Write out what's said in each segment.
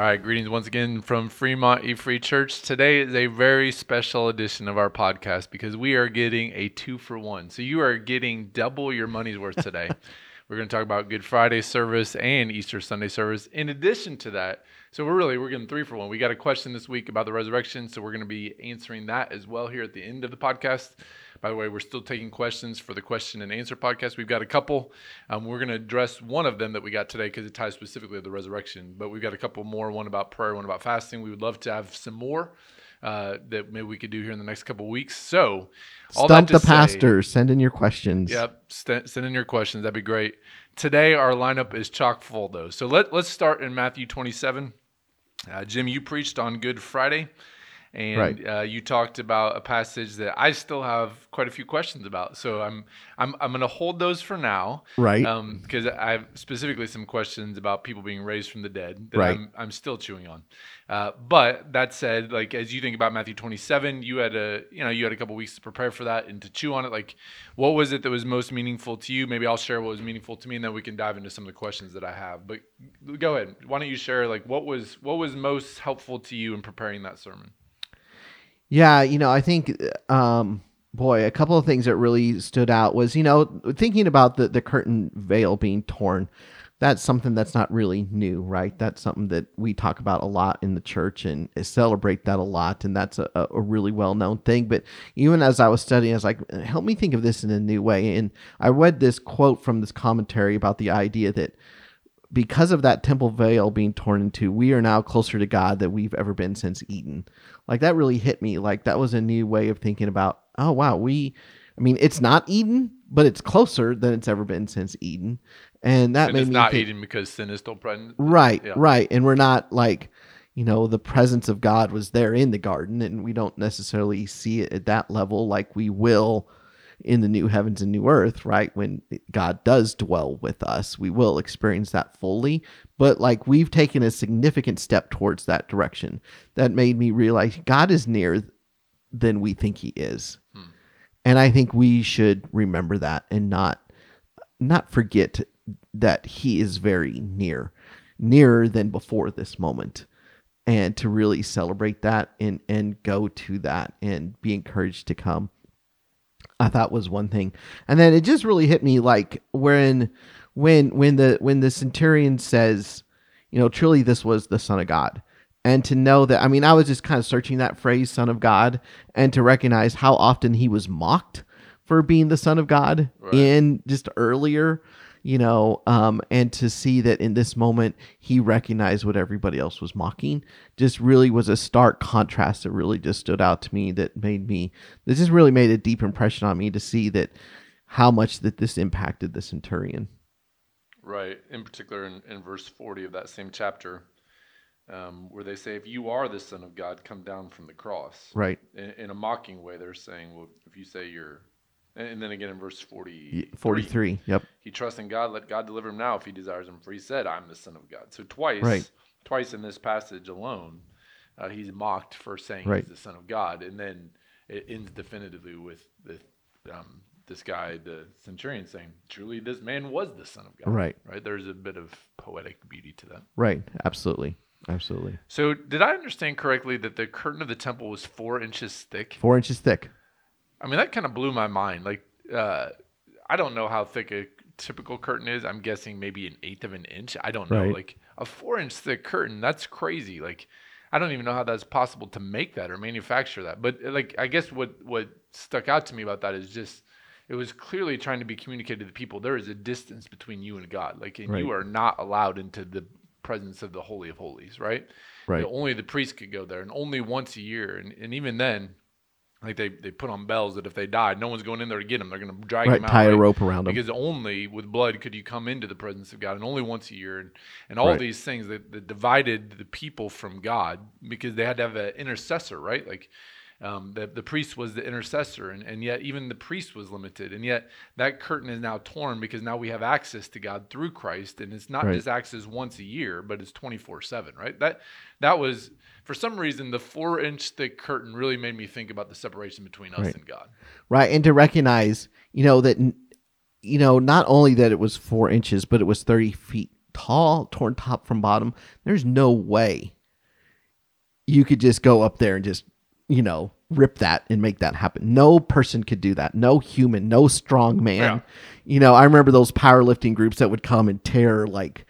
All right, greetings once again from Fremont E Free Church. Today is a very special edition of our podcast because we are getting a two for one. So you are getting double your money's worth today. we're going to talk about Good Friday service and Easter Sunday service. In addition to that, so we're really we're getting three for one. We got a question this week about the resurrection, so we're going to be answering that as well here at the end of the podcast. By the way, we're still taking questions for the question and answer podcast. We've got a couple. Um, we're going to address one of them that we got today because it ties specifically to the resurrection. But we've got a couple more one about prayer, one about fasting. We would love to have some more uh, that maybe we could do here in the next couple weeks. So, all Stump the say, pastor. Send in your questions. Yep. St- send in your questions. That'd be great. Today, our lineup is chock full, though. So, let, let's start in Matthew 27. Uh, Jim, you preached on Good Friday and right. uh, you talked about a passage that I still have quite a few questions about. So I'm I'm I'm going to hold those for now, right? Because um, I have specifically some questions about people being raised from the dead that right. I'm I'm still chewing on. Uh, but that said, like as you think about Matthew 27, you had a you know you had a couple weeks to prepare for that and to chew on it. Like, what was it that was most meaningful to you? Maybe I'll share what was meaningful to me, and then we can dive into some of the questions that I have. But go ahead. Why don't you share like what was what was most helpful to you in preparing that sermon? Yeah, you know, I think, um, boy, a couple of things that really stood out was, you know, thinking about the, the curtain veil being torn. That's something that's not really new, right? That's something that we talk about a lot in the church and celebrate that a lot. And that's a, a really well known thing. But even as I was studying, I was like, help me think of this in a new way. And I read this quote from this commentary about the idea that because of that temple veil being torn into, we are now closer to God than we've ever been since Eden. Like that really hit me. Like that was a new way of thinking about, oh wow, we I mean, it's not Eden, but it's closer than it's ever been since Eden. And that and made it's me not think, Eden because sin is still present. Right, yeah. right. And we're not like, you know, the presence of God was there in the garden and we don't necessarily see it at that level like we will in the new heavens and new earth, right? When God does dwell with us, we will experience that fully. But like we've taken a significant step towards that direction. That made me realize God is nearer than we think he is. Hmm. And I think we should remember that and not not forget that he is very near, nearer than before this moment. And to really celebrate that and and go to that and be encouraged to come I thought was one thing. And then it just really hit me like when when when the when the centurion says, you know, truly this was the son of God. And to know that I mean I was just kind of searching that phrase son of God and to recognize how often he was mocked for being the son of God right. in just earlier you know, um, and to see that in this moment he recognized what everybody else was mocking just really was a stark contrast that really just stood out to me that made me, this just really made a deep impression on me to see that how much that this impacted the centurion. Right. In particular, in, in verse 40 of that same chapter, um, where they say, if you are the Son of God, come down from the cross. Right. In, in a mocking way, they're saying, well, if you say you're and then again in verse 40, 43, yep. He trusts in God, let God deliver him now if he desires him, for he said, I'm the Son of God. So twice, right. twice in this passage alone, uh, he's mocked for saying right. he's the Son of God. And then it ends definitively with the, um, this guy, the centurion, saying, Truly, this man was the Son of God. Right. Right. There's a bit of poetic beauty to that. Right. Absolutely. Absolutely. So, did I understand correctly that the curtain of the temple was four inches thick? Four inches thick. I mean, that kind of blew my mind. Like, uh, I don't know how thick a typical curtain is. I'm guessing maybe an eighth of an inch. I don't know. Right. Like a four inch thick curtain, that's crazy. Like, I don't even know how that's possible to make that or manufacture that. But like, I guess what what stuck out to me about that is just it was clearly trying to be communicated to the people. There is a distance between you and God. Like, and right. you are not allowed into the presence of the holy of holies, right? Right. You know, only the priest could go there, and only once a year, and, and even then, like they, they put on bells that if they died, no one's going in there to get them. They're going to drag right, them out. Tie right? a rope around them. Because only with blood could you come into the presence of God, and only once a year. And, and all right. these things that, that divided the people from God because they had to have an intercessor, right? Like um, the, the priest was the intercessor, and, and yet even the priest was limited. And yet that curtain is now torn because now we have access to God through Christ. And it's not right. just access once a year, but it's 24 7, right? That, that was, for some reason, the four inch thick curtain really made me think about the separation between us right. and God. Right. And to recognize, you know, that, you know, not only that it was four inches, but it was 30 feet tall, torn top from bottom. There's no way you could just go up there and just, you know, rip that and make that happen. No person could do that. No human, no strong man. Yeah. You know, I remember those powerlifting groups that would come and tear like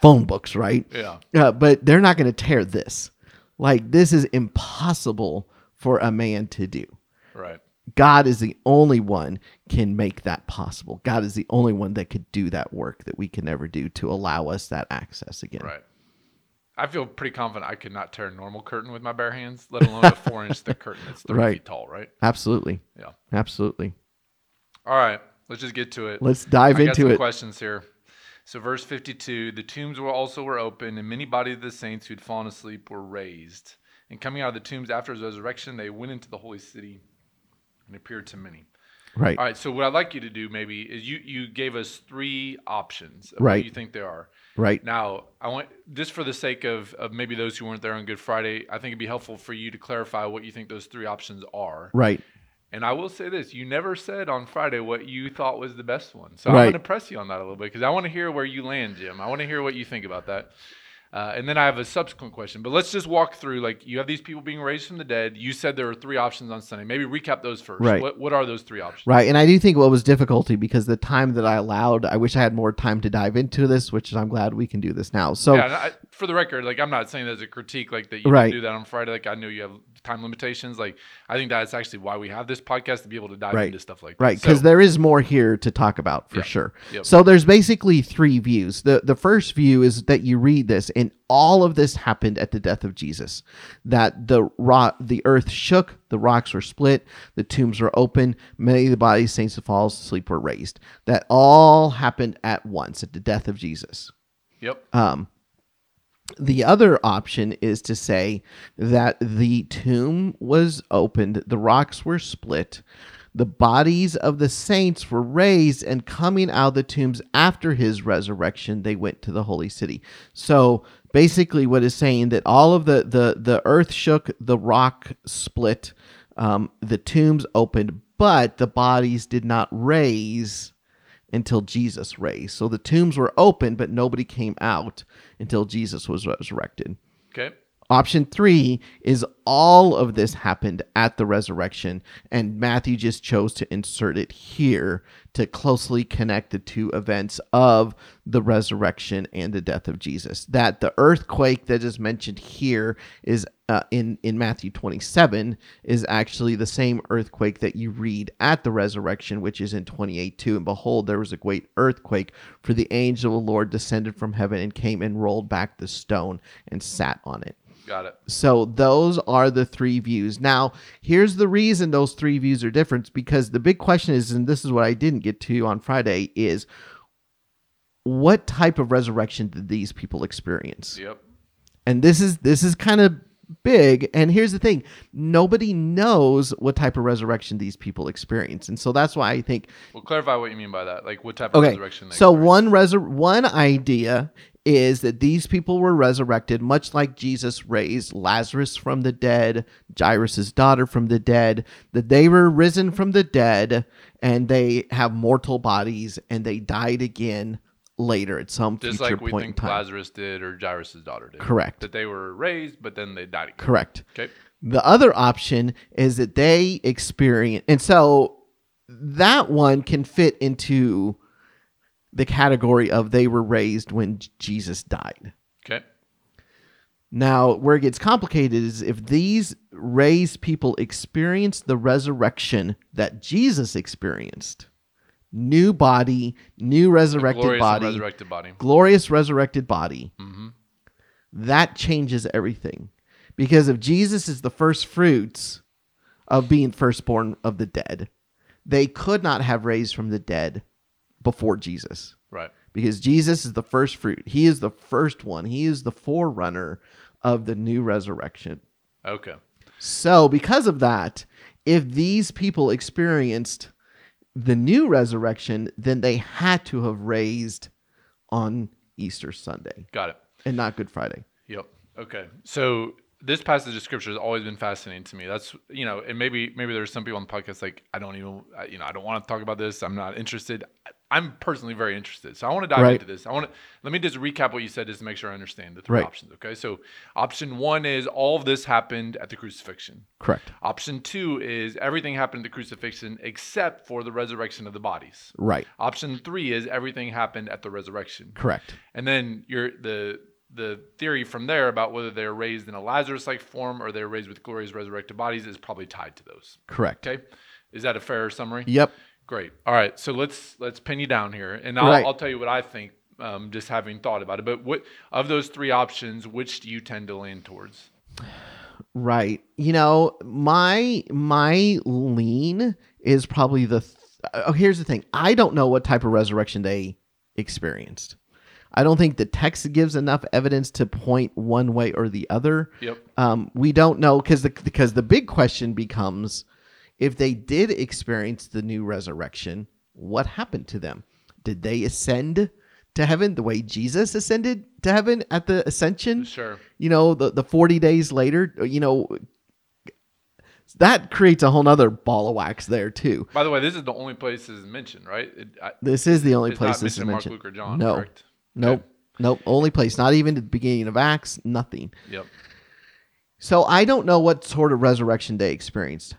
phone books, right? Yeah. Uh, but they're not going to tear this. Like this is impossible for a man to do. Right. God is the only one can make that possible. God is the only one that could do that work that we can never do to allow us that access again. Right. I feel pretty confident I could not tear a normal curtain with my bare hands, let alone a four inch thick curtain that's three Right. feet tall, right? Absolutely. Yeah. Absolutely. All right. Let's just get to it. Let's dive I got into it. questions here. So, verse 52 the tombs were also were open, and many bodies of the saints who had fallen asleep were raised. And coming out of the tombs after his resurrection, they went into the holy city and appeared to many. Right. All right. So, what I'd like you to do maybe is you, you gave us three options of Right. what you think there are. Right. Now, I want just for the sake of, of maybe those who weren't there on Good Friday, I think it'd be helpful for you to clarify what you think those three options are. Right. And I will say this: you never said on Friday what you thought was the best one. So I'm going to press you on that a little bit because I want to hear where you land, Jim. I want to hear what you think about that. Uh, and then I have a subsequent question. But let's just walk through. Like you have these people being raised from the dead. You said there were three options on Sunday. Maybe recap those first. Right. What What are those three options? Right. And I do think what was difficulty because the time that I allowed, I wish I had more time to dive into this, which I'm glad we can do this now. So, yeah, I, for the record, like I'm not saying that as a critique, like that you Right. do that on Friday. Like I know you have time limitations. Like I think that's actually why we have this podcast to be able to dive Right. into stuff like that. Right, because So- there is more here to talk about for Yeah. sure. Yep. So there's basically three views. The the first view is that you read this, and all of this happened at the death of Jesus. That the rock, the earth shook, the rocks were split, the tombs were open, many of the bodies saints that fall asleep were raised. That all happened at once at the death of Jesus. Yep. Um, the other option is to say that the tomb was opened, the rocks were split, the bodies of the saints were raised, and coming out of the tombs after his resurrection, they went to the holy city. So basically, what is saying that all of the the the earth shook, the rock split, um, the tombs opened, but the bodies did not raise until Jesus raised. So the tombs were open, but nobody came out until Jesus was resurrected. Okay. Option three is all of this happened at the resurrection, and Matthew just chose to insert it here to closely connect the two events of the resurrection and the death of Jesus. That the earthquake that is mentioned here is uh, in in Matthew 27 is actually the same earthquake that you read at the resurrection, which is in 28 2. And behold, there was a great earthquake, for the angel of the Lord descended from heaven and came and rolled back the stone and sat on it. Got it. So those are the three views. Now, here's the reason those three views are different because the big question is, and this is what I didn't get to on Friday, is what type of resurrection did these people experience? Yep. And this is this is kind of big. And here's the thing: nobody knows what type of resurrection these people experience, and so that's why I think Well, clarify what you mean by that. Like what type of Okay. resurrection? So experience. one resur- one idea is that these people were resurrected, much like Jesus raised Lazarus from the dead, Jairus' daughter from the dead. That they were risen from the dead, and they have mortal bodies, and they died again later at some just future like we point in time. Lazarus did or Jairus' daughter did. Correct. That they were raised, but then they died. Again. Correct. Okay. The other option is that they experience, and so that one can fit into the category of they were raised when Jesus died. Okay. Now, where it gets complicated is if these raised people experience the resurrection that Jesus experienced new body, new resurrected body, resurrected body. glorious resurrected body hmm that changes everything. Because if Jesus is the first fruits of being firstborn of the dead, they could not have raised from the dead before Jesus. Right. Because Jesus is the first fruit. He is the first one. He is the forerunner of the new resurrection. Okay. So, because of that, if these people experienced the new resurrection, then they had to have raised on Easter Sunday Got it. and not Good Friday. Yep. Okay. So this passage of scripture has always been fascinating to me. That's you know, and maybe maybe there's some people on the podcast like I don't even you know I don't want to talk about this. I'm not interested. I'm personally very interested. So I want to dive Right. into this. I want to let me just recap what you said just to make sure I understand the three Right. options. Okay. So option one is all of this happened at the crucifixion. Correct. Option two is everything happened at the crucifixion except for the resurrection of the bodies. Right. Option three is everything happened at the resurrection. Correct. And then your the the theory from there about whether they're raised in a Lazarus-like form or they're raised with glorious resurrected bodies is probably tied to those. Correct. Okay, is that a fair summary? Yep. Great. All right, so let's let's pin you down here, and I'll, Right. I'll tell you what I think, um, just having thought about it. But what of those three options, which do you tend to lean towards? Right. You know, my my lean is probably the th- oh, here's the thing. I don't know what type of resurrection they experienced. I don't think the text gives enough evidence to point one way or the other. Yep. Um, we don't know because the because the big question becomes if they did experience the new resurrection, what happened to them? Did they ascend to heaven the way Jesus ascended to heaven at the ascension? Sure. you know the, the 40 days later you know that creates a whole nother ball of wax there too By the way, this is the only place this is mentioned, right? It, I, this is the only place this is mentioned Mark, Luke, or John. no Correct. nope Okay. nope only place not even at the beginning of acts nothing Yep. so i don't know what sort of resurrection they experienced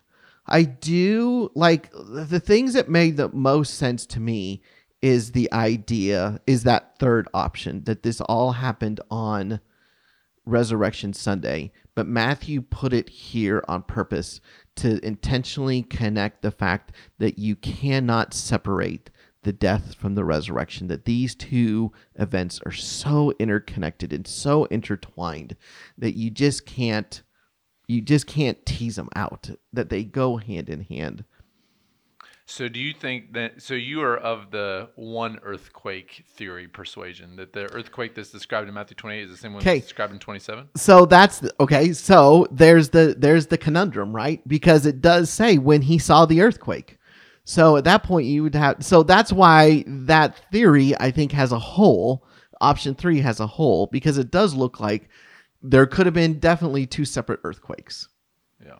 i do like the things that made the most sense to me is the idea is that third option that this all happened on Resurrection Sunday, but Matthew put it here on purpose to intentionally connect the fact that you cannot separate the death from the resurrection, that these two events are so interconnected and so intertwined that you just can't you just can't tease them out that they go hand in hand. So do you think that so you are of the one earthquake theory persuasion that the earthquake that's described in Matthew 28 is the same one that's described in 27? so that's the, okay so there's the there's the conundrum right? Because it does say when he saw the earthquake. So at that point you would have so that's why that theory i think has a hole option three has a hole because it does look like there could have been definitely two separate earthquakes. Yeah.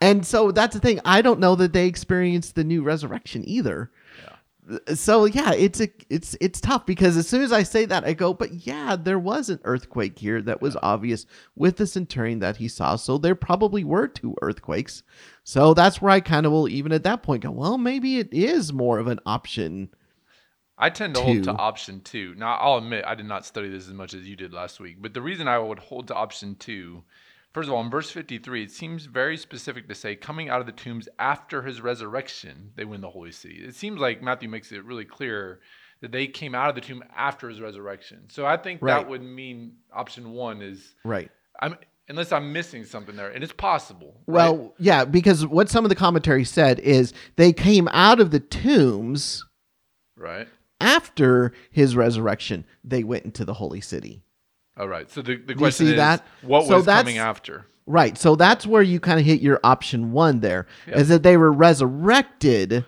and so that's the thing. I don't know that they experienced the new resurrection either. Yeah. so yeah it's a it's it's tough because as soon as i say that i go but yeah there was an earthquake here that was obvious with the centurion that he saw. So there probably were two earthquakes. So that's where i kind of will even at that point go well maybe it is more of an option I tend to hold to option two. Now, I'll admit I did not study this as much as you did last week, but the reason I would hold to option two, first of all, in verse 53, it seems very specific to say, coming out of the tombs after his resurrection, they win the holy city. It seems like Matthew makes it really clear that they came out of the tomb after his resurrection. So I think Right. that would mean option one is, right I'm, unless I'm missing something there, and it's possible. right? well yeah because what some of the commentary said is they came out of the tombs right. After his resurrection they went into the holy city All right. So the, the question is, that? what So was coming after? Right. So that's where you kind of hit your option one there, is Yeah. that they were resurrected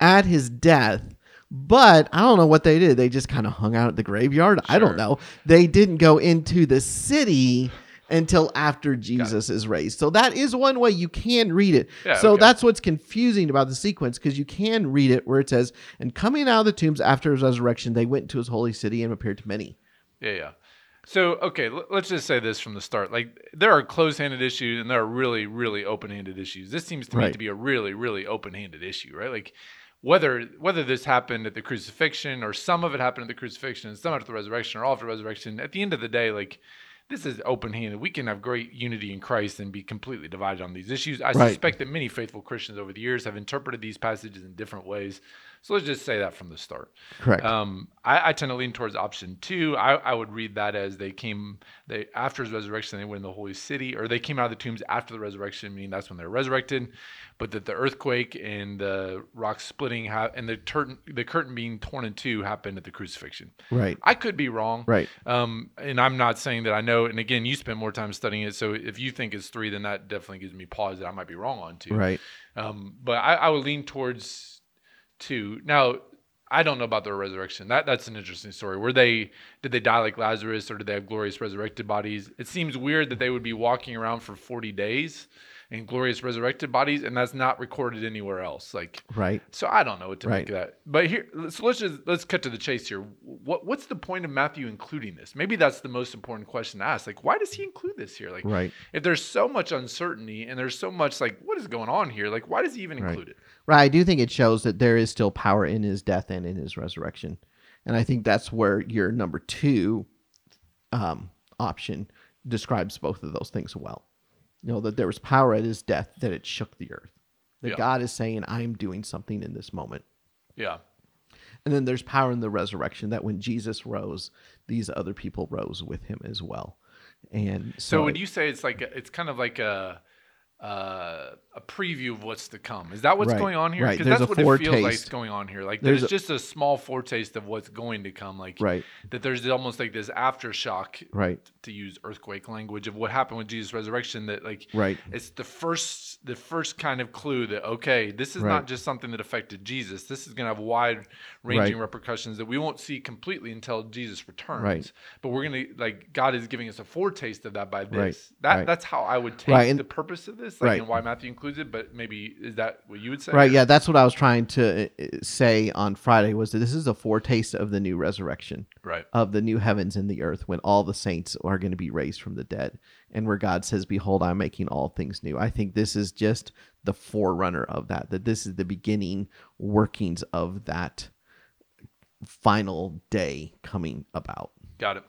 at his death. But I don't know what they did. They just kind of hung out at the graveyard. I don't know. They didn't go into the city until after Jesus is raised. So that is one way you can read it. Yeah, so okay. that's what's confusing about the sequence because you can read it where it says, and coming out of the tombs after his resurrection, they went to his holy city and appeared to many. Yeah, yeah. So, okay, l- let's just say this from the start. Like, there are close-handed issues and there are really, really open-handed issues. This seems to me to be a really, really open-handed issue, right? Like, whether whether this happened at the crucifixion or some of it happened at the crucifixion and some after the resurrection or all after the resurrection, at the end of the day, like, this is open-handed. We can have great unity in Christ and be completely divided on these issues. I Right. suspect that many faithful Christians over the years have interpreted these passages in different ways. So let's just say that from the start. Correct. Um, I, I tend to lean towards option two. I, I would read that as they came they after his resurrection they went in the holy city, or they came out of the tombs after the resurrection, meaning that's when they're resurrected. But that the earthquake and the rock splitting ha- and the curtain the curtain being torn in two happened at the crucifixion. right. I could be wrong. Right. Um, and I'm not saying that I know. And again, you spent more time studying it, so if you think it's three, then that definitely gives me pause that I might be wrong on two. Right. Um, but I, I would lean towards two. Now, I don't know about their resurrection. That that's an interesting story. Were they did they die like Lazarus, or did they have glorious resurrected bodies? It seems weird that they would be walking around for forty days and glorious resurrected bodies, and that's not recorded anywhere else. Like, Right. so I don't know what to Right. make of that. But here, so let's just let's cut to the chase here. What what's the point of Matthew including this? Maybe that's the most important question to ask. Like, why does he include this here? Like, Right. if there's so much uncertainty and there's so much like, what is going on here? Like, why does he even Right. include it? Right. I do think it shows that there is still power in his death and in his resurrection. And I think that's where your number two um, option describes both of those things well. You know, that there was power at his death, that it shook the earth. That Yeah. God is saying, I'm doing something in this moment. Yeah, And then there's power in the resurrection that when Jesus rose, these other people rose with him as well. And so, So would you say it's like a, it's kind of like a uh, a preview of what's to come? Is that what's Right, going on here? Because that's what it feels like foretaste. is going on here. Like There's there's, a- just a small foretaste of what's going to come. Like right, that there's almost like this aftershock right, to use earthquake language of what happened with Jesus' resurrection. That like right, it's the first the first kind of clue that okay this is Right. not just something that affected jesus this is going to have wide ranging repercussions that we won't see completely until jesus returns Right. but we're going to like god is giving us a foretaste of that by this Right. that that's how i would take the purpose of this like Right. and why matthew includes it but maybe is that what you would say right. Yeah, that's what I was trying to uh, say on Friday was that this is a foretaste of the new resurrection. right of the new heavens and the earth when all the saints are going to be raised from the dead and where God says behold I'm making all things new. I think this is just the forerunner of that that this is the beginning workings of that final day coming about. got it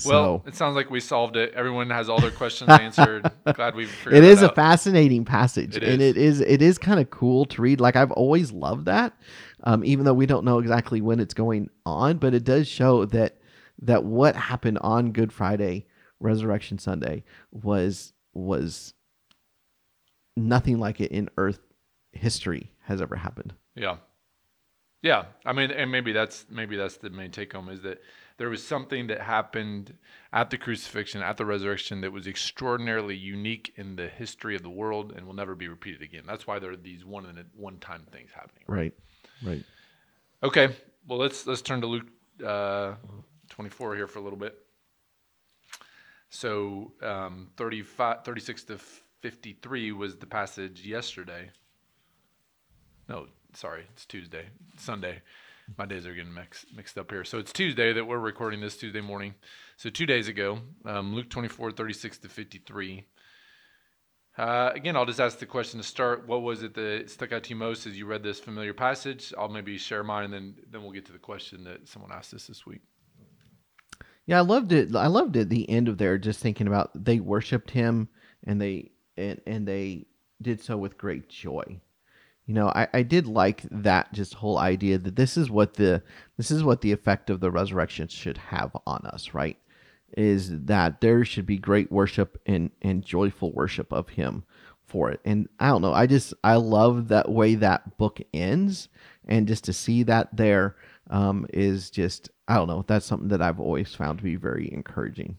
So well it sounds like we solved it everyone has all their questions answered glad we figured it is a out. fascinating passage It and is. it is it is kind of cool to read like i've always loved that um, even though we don't know exactly when it's going on but it does show that that what happened on good friday resurrection sunday was was nothing like it in earth history has ever happened Yeah. Yeah. I mean, and maybe that's maybe that's the main take home is that there was something that happened at the crucifixion, at the resurrection that was extraordinarily unique in the history of the world and will never be repeated again. That's why there are these one and one time things happening. right right Okay. Well, let's let's turn to Luke uh, 24 here for a little bit. So, um, 35, 36 to 53 was the passage yesterday. No, sorry, it's Tuesday, Sunday. My days are getting mixed mixed up here. So it's Tuesday that we're recording this Tuesday morning. So two days ago, um, Luke 24, 36 to 53. Uh, again, I'll just ask the question to start. What was it that stuck out to you most as you read this familiar passage? I'll maybe share mine, and then then we'll get to the question that someone asked us this week. Yeah, I loved it. I loved it. The end of there, just thinking about they worshipped him and they and and they did so with great joy. You know, I, I did like that just whole idea that this is what the this is what the effect of the resurrection should have on us, right? Is that there should be great worship and and joyful worship of him for it. And I don't know, I just I love that way that book ends and just to see that there um, is just I don't know. That's something that I've always found to be very encouraging.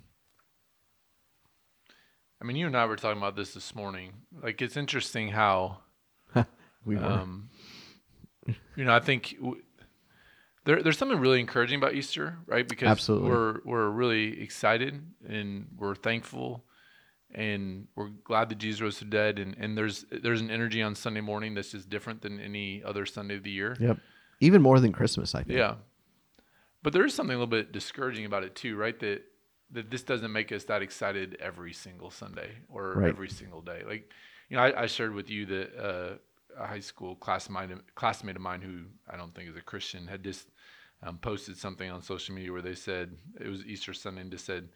I mean, you and I were talking about this this morning. Like, it's interesting how We were Um, you know, I think w- there, there's something really encouraging about Easter, right? Because Absolutely. we're we're really excited and we're thankful and we're glad that Jesus rose to dead. And, and there's there's an energy on Sunday morning that's just different than any other Sunday of the year. yep, even more than Christmas. I think. Yeah. But there is something a little bit discouraging about it too, right? That that this doesn't make us that excited every single Sunday or Right. every single day. Like, you know, I, I shared with you that uh, a high school classmate classmate of mine who I don't think is a Christian had just um, posted something on social media where they said it was Easter Sunday and just said,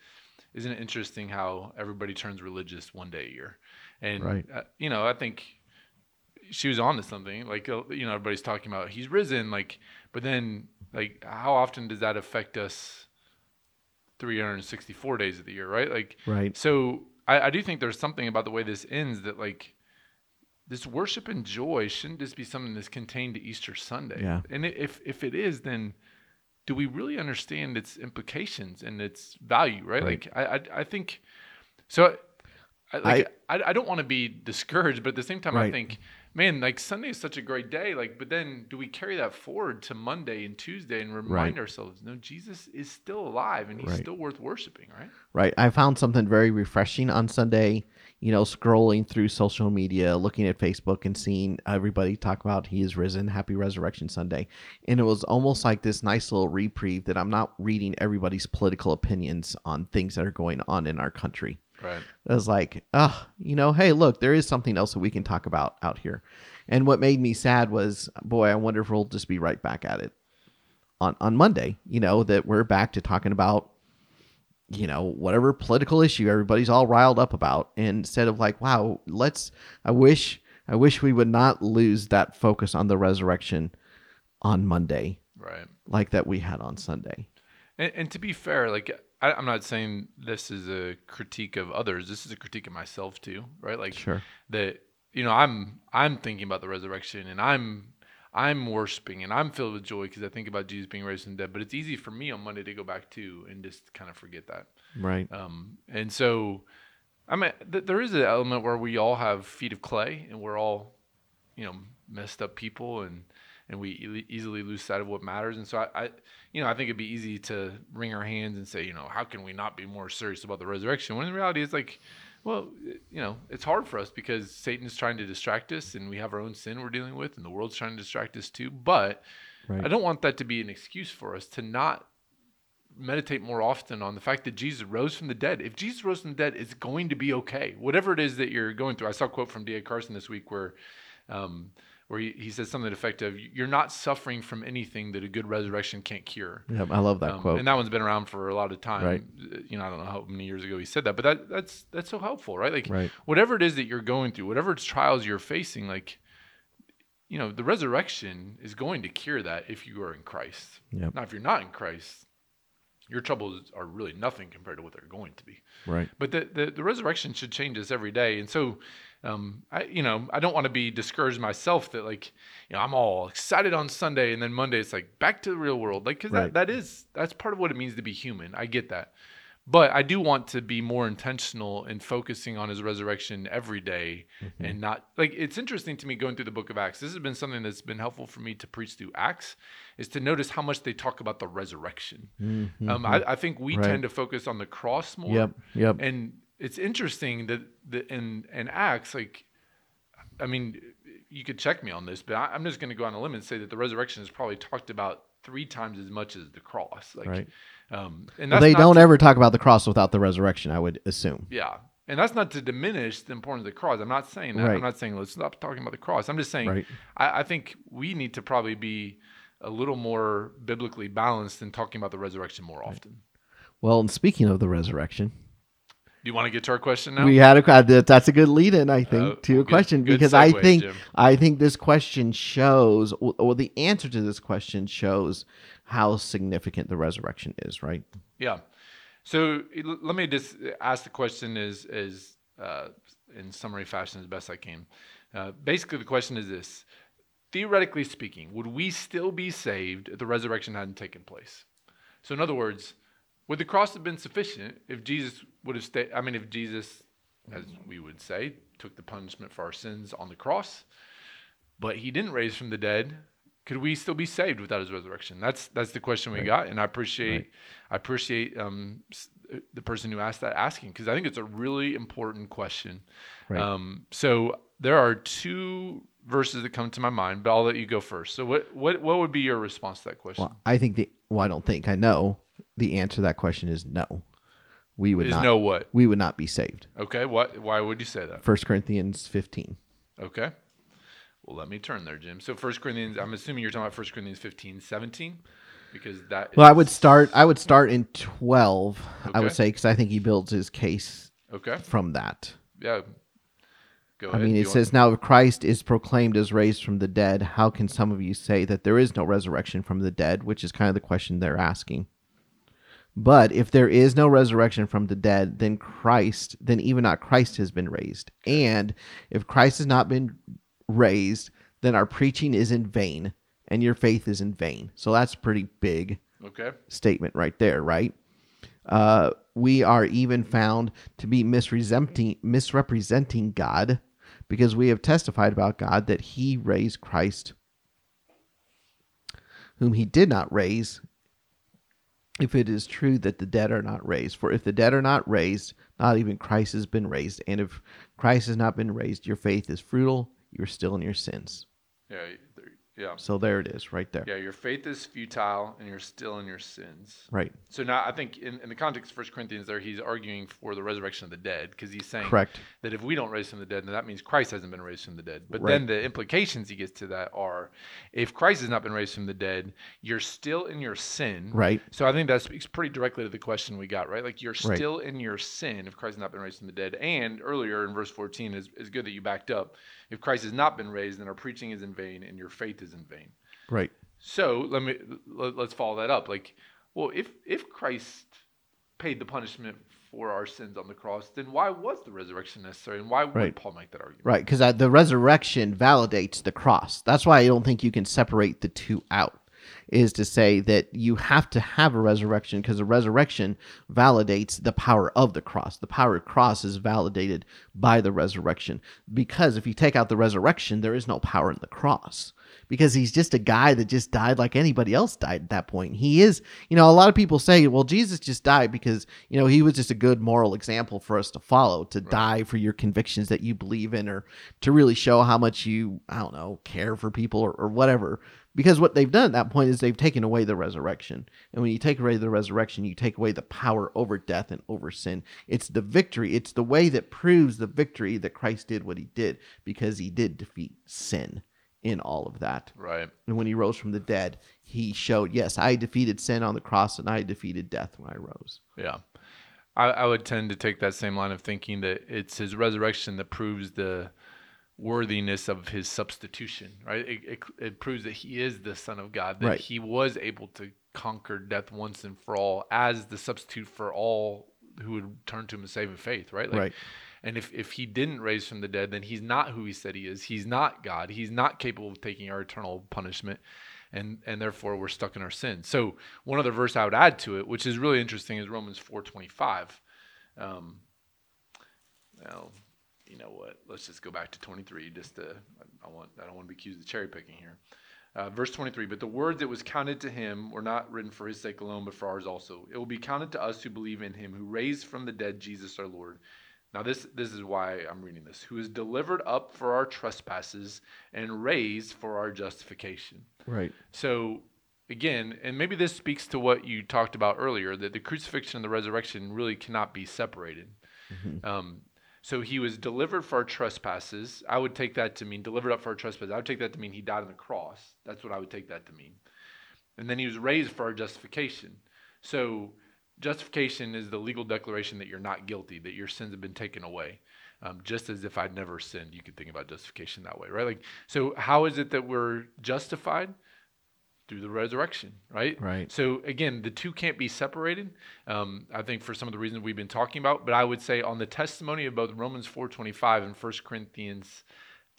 "Isn't it interesting how everybody turns religious one day a year?" And Right. uh, you know, I think she was on to something. Like uh, you know, everybody's talking about he's risen, like, but then like how often does that affect us 364 days of the year, right? Like Right. so I, I do think there's something about the way this ends that like this worship and joy shouldn't just be something that's contained to Easter Sunday. Yeah. And if if it is, then do we really understand its implications and its value, right? Right. Like I, I I think so. I, like, I, I don't want to be discouraged, but at the same time, I think man, like Sunday is such a great day. Like, but then do we carry that forward to Monday and Tuesday and remind Right. ourselves, no, Jesus is still alive and he's Right. still worth worshiping, right? Right. I found something very refreshing on Sunday, you know, scrolling through social media, looking at Facebook and seeing everybody talk about he is risen, happy resurrection Sunday. And it was almost like this nice little reprieve that I'm not reading everybody's political opinions on things that are going on in our country. Right. I was like, oh, you know, hey, look, there is something else that we can talk about out here. And what made me sad was, boy, I wonder if we'll just be right back at it on on Monday. You know, that we're back to talking about, you know, whatever political issue everybody's all riled up about, instead of like, wow, let's. I wish, I wish we would not lose that focus on the resurrection on Monday, Right. like that we had on Sunday. And, and to be fair, like I, I'm not saying this is a critique of others. This is a critique of myself too, right? Like Sure. that, you know, I'm I'm thinking about the resurrection and I'm I'm worshiping and I'm filled with joy because I think about Jesus being raised from the dead. But it's easy for me on Monday to go back to and just kind of forget that. Right. Um, and so, I mean, th- there is an element where we all have feet of clay, and we're all, you know, messed up people, and and we e- easily lose sight of what matters. And so, I, I, you know, I think it'd be easy to wring our hands and say, you know, how can we not be more serious about the resurrection? When in reality, it's like, well, you know, it's hard for us because Satan is trying to distract us, and we have our own sin we're dealing with, and the world's trying to distract us too. But Right. I don't want that to be an excuse for us to not meditate more often on the fact that Jesus rose from the dead. If Jesus rose from the dead, it's going to be okay. Whatever it is that you're going through. I saw a quote from D.A. Carson this week where um, where he, he said something effective. You're not suffering from anything that a good resurrection can't cure. Yep. I love that Um, quote. And that one's been around for a lot of time. Right. Uh, You know, I don't know how many years ago he said that, but that that's that's so helpful, right? Like Right. whatever it is that you're going through, whatever trials you're facing, like you know, the resurrection is going to cure that if you are in Christ. Yep. Now, if you're not in Christ, your troubles are really nothing compared to what they're going to be. Right. But the, the, the resurrection should change us every day. And so, um, I, you know, I don't want to be discouraged myself that like, you know, I'm all excited on Sunday and then Monday it's like back to the real world. Like, cause Right. that, that is, that's part of what it means to be human. I get that. But I do want to be more intentional in focusing on his resurrection every day and not like it's interesting to me going through the book of Acts. This has been something that's been helpful for me to preach through Acts is to notice how much they talk about the resurrection. Mhm. Um, I, I think we Right. tend to focus on the cross more. Yep. Yep. And it's interesting that the in in Acts, like, I mean, you could check me on this, but I, I'm just going to go on a limb and say that the resurrection is probably talked about three times as much as the cross. Like, Right. um, and Well, they don't to- ever talk about the cross without the resurrection, I would assume. Yeah. And that's not to diminish the importance of the cross. I'm not saying that. Right. I'm not saying let's stop talking about the cross. I'm just saying Right. I, I think we need to probably be a little more biblically balanced in talking about the resurrection more often. Well, and speaking of the reresurrection, Do you want to get to our question now? we had a uh, that's a good lead in, I think, Uh, to a good- question good because I think Jim. I think this question shows, or the answer to this question shows how significant the resurrection is, right? Yeah. So let me just ask the question is is uh, in summary fashion as best I can. Uh, basically, the question is this: theoretically speaking, would we still be saved if the resurrection hadn't taken place? So, in other words, would the cross have been sufficient if Jesus would have stayed? I mean, if Jesus, as we would say, took the punishment for our sins on the cross, but he didn't raise from the dead, could we still be saved without his resurrection? That's that's the question we Right. got, and I appreciate Right. I appreciate um, the person who asked that asking because I think it's a really important question. Right. Um, so there are two verses that come to my mind, but I'll let you go first. So what what what would be your response to that question? Well, I think the well, I don't think I know the answer to that question is no. We would Is not. no what? We would not be saved. Okay, what? Why would you say that? First Corinthians fifteen. Okay. Well, let me turn there, Jim. So First Corinthians, I'm assuming you're talking about First Corinthians 15, 17, because that. Well, I would start. I would start in twelve. I would say because I think he builds his case Okay. from that. Yeah. Go I mean, it you want- says, Now if Christ is proclaimed as raised from the dead, how can some of you say that there is no resurrection from the dead? Which is kind of the question they're asking. But if there is no resurrection from the dead, then Christ, then even not Christ has been raised. And if Christ has not been raised, then our preaching is in vain and your faith is in vain. So that's a pretty big Okay. statement right there, right? Uh, we are even found to be misrepresenting, misrepresenting God because we have testified about God that he raised Christ, whom he did not raise, if it is true that the dead are not raised. For if the dead are not raised, not even Christ has been raised. And if Christ has not been raised, your faith is futile, you're still in your sins. Yeah, yeah, So there it is, right there. yeah. Your faith is futile, and you're still in your sins. Right. So now I think in, in the context of 1 Corinthians, there he's arguing for the resurrection of the dead because he's saying Correct. that if we don't raise from the dead, then that means Christ hasn't been raised from the dead. But Right. then the implications he gets to that are, if Christ has not been raised from the dead, you're still in your sin. Right. So I think that speaks pretty directly to the question we got, right? Like you're Right. still in your sin if Christ has not been raised from the dead. And earlier in verse 14 is, is good that you backed up. If Christ has not been raised, then our preaching is in vain and your faith is in vain. Right. So let me let, let's follow that up. Like, well, if if Christ paid the punishment for our sins on the cross, then why was the resurrection necessary, and why would Right. Paul make that argument? Right, because the resurrection validates the cross. That's why I don't think you can separate the two out. Is to say that you have to have a resurrection because the resurrection validates the power of the cross. The power of the cross is validated by the resurrection. Because if you take out the resurrection, there is no power in the cross. Because he's just a guy that just died like anybody else died at that point. He is, you know, a lot of people say, well, Jesus just died because, you know, he was just a good moral example for us to follow, to die for your convictions that you believe in, or to really show how much you, I don't know, care for people or, or whatever. Because what they've done at that point is they've taken away the resurrection. And when you take away the resurrection, you take away the power over death and over sin. It's the victory, it's the way that proves the victory that Christ did what he did because he did defeat sin in all of that. Right. And when he rose from the dead, he showed, yes, I defeated sin on the cross and I defeated death when I rose. Yeah. I, I would tend to take that same line of thinking that it's his resurrection that proves the worthiness of his substitution, right? It, it, it proves that he is the Son of God, that Right. he was able to conquer death once and for all as the substitute for all who would turn to him and save in faith, right? Like, Right. And if, if he didn't raise from the dead, then he's not who he said he is. He's not God. He's not capable of taking our eternal punishment. And, and therefore we're stuck in our sin. So one other verse I would add to it, which is really interesting, is Romans 4:25. Um, well, you know what? Let's just go back to 23. Just to, I want I don't want to be accused of cherry picking here. Uh, verse 23. But the words that was counted to him were not written for his sake alone, but for ours also. It will be counted to us who believe in him, who raised from the dead Jesus our Lord. Now this this is why I'm reading this. Who is delivered up for our trespasses and raised for our justification. Right. So again, and maybe this speaks to what you talked about earlier, that the crucifixion and the resurrection really cannot be separated. Um, so he was delivered for our trespasses. I would take that to mean delivered up for our trespasses. I would take that to mean he died on the cross. That's what I would take that to mean. And then he was raised for our justification. So justification is the legal declaration that you're not guilty, that your sins have been taken away. Um, just as if I'd never sinned, you could think about justification that way, right? Like, so how is it that we're justified? Through the resurrection, right? Right. So again, the two can't be separated. Um, I think for some of the reasons we've been talking about, but I would say on the testimony of both Romans 4:25 and 1 Corinthians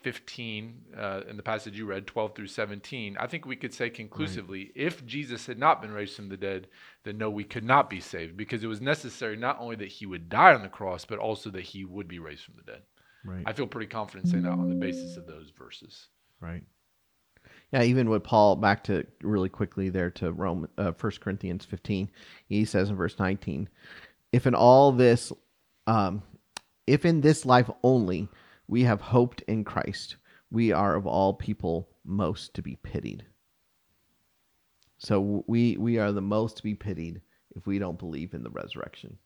15 uh, in the passage you read, 12 through 17, I think we could say conclusively, if Jesus had not been raised from the dead, then no, we could not be saved because it was necessary not only that he would die on the cross, but also that he would be raised from the dead. Right. I feel pretty confident saying that on the basis of those verses. Right. Yeah, even with Paul, back to really quickly there to Rome, uh, 1 Corinthians 15, he says in verse 19, if in all this, um, if in this life only we have hoped in Christ, we are of all people most to be pitied. So we we are the most to be pitied if we don't believe in the resurrection.